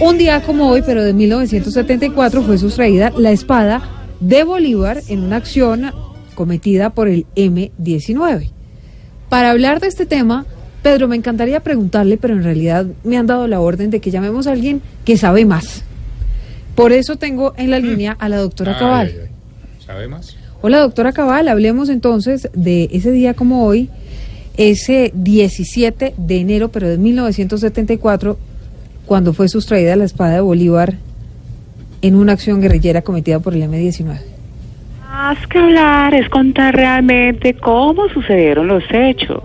Un día como hoy, pero de 1974, fue sustraída la espada de Bolívar en una acción cometida por el M-19. Para hablar de este tema, Pedro, me encantaría preguntarle, pero en realidad me han dado la orden de que llamemos a alguien que sabe más. Por eso tengo en la línea a la doctora Ay, Cabal. ay, ay. ¿Sabe más? Hola, doctora Cabal, hablemos entonces de ese día como hoy, ese 17 de enero, pero de 1974, cuando fue sustraída la espada de Bolívar en una acción guerrillera cometida por el M-19. Más que hablar es contar realmente cómo sucedieron los hechos.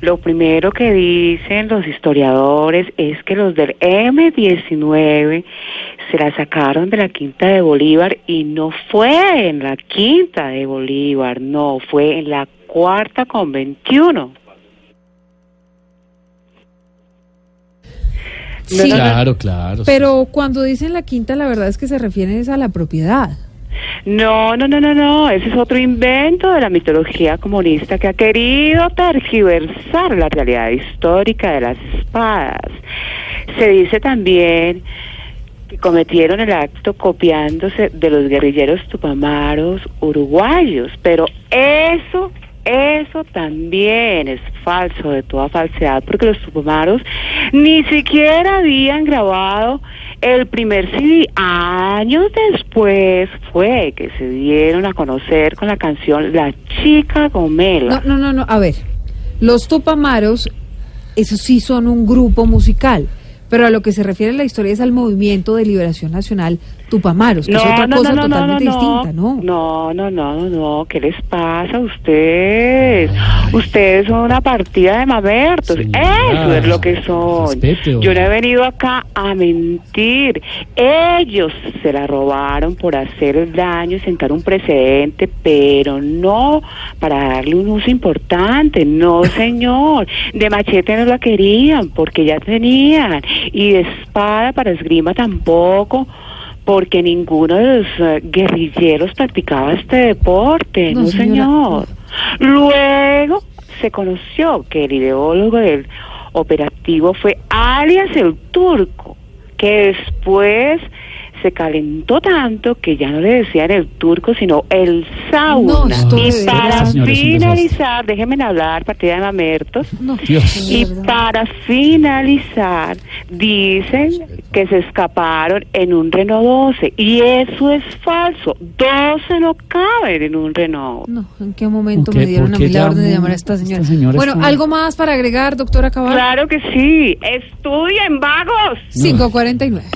Lo primero que dicen los historiadores es que los del M-19 se la sacaron de la quinta de Bolívar y no fue en la quinta de Bolívar, no, fue en la cuarta con 21. Sí, Claro, claro. Pero cuando dicen la quinta, la verdad es que se refieren es a la propiedad. No, no, no, no, no, ese es otro invento de la mitología comunista que ha querido tergiversar la realidad histórica de las espadas. Se dice también que cometieron el acto copiándose de los guerrilleros tupamaros uruguayos, pero eso, eso también es falso de toda falsedad, porque los tupamaros ni siquiera habían grabado el primer CD. Años después fue que se dieron a conocer con la canción La Chica Gomela. No, no, no, no. A ver, los Tupamaros, esos sí son un grupo musical. Pero a lo que se refiere la historia es al movimiento de liberación nacional Tupamaros, que es otra cosa totalmente distinta, ¿no? No, no, no, no, no, ¿qué les pasa a ustedes? Ustedes son una partida de mamertos, Señora, eso es lo que son. respete, Yo no he venido acá a mentir. Ellos se la robaron por hacer daño y sentar un precedente, pero no para darle un uso importante, no señor. De machete no la querían porque ya tenían y de espada para esgrima tampoco porque ninguno de los eh, guerrilleros practicaba este deporte, No, no, señora, señor. Luego se conoció que el ideólogo del operativo fue alias el turco, que después se calentó tanto que ya no le decían el turco, sino el sauna. No, y para finalizar, déjenme hablar, partida de mamertos. No, Dios. Y para finalizar, dicen que se escaparon en un Renault 12 y eso es falso. 12 no caben en un Renault. No, ¿en qué momento ¿Por qué- me dieron a mí la orden de llamar a esta esta señora? bueno, está- ¿algo más para agregar, doctora Cabal? Claro que sí. Estudien, vagos. 549.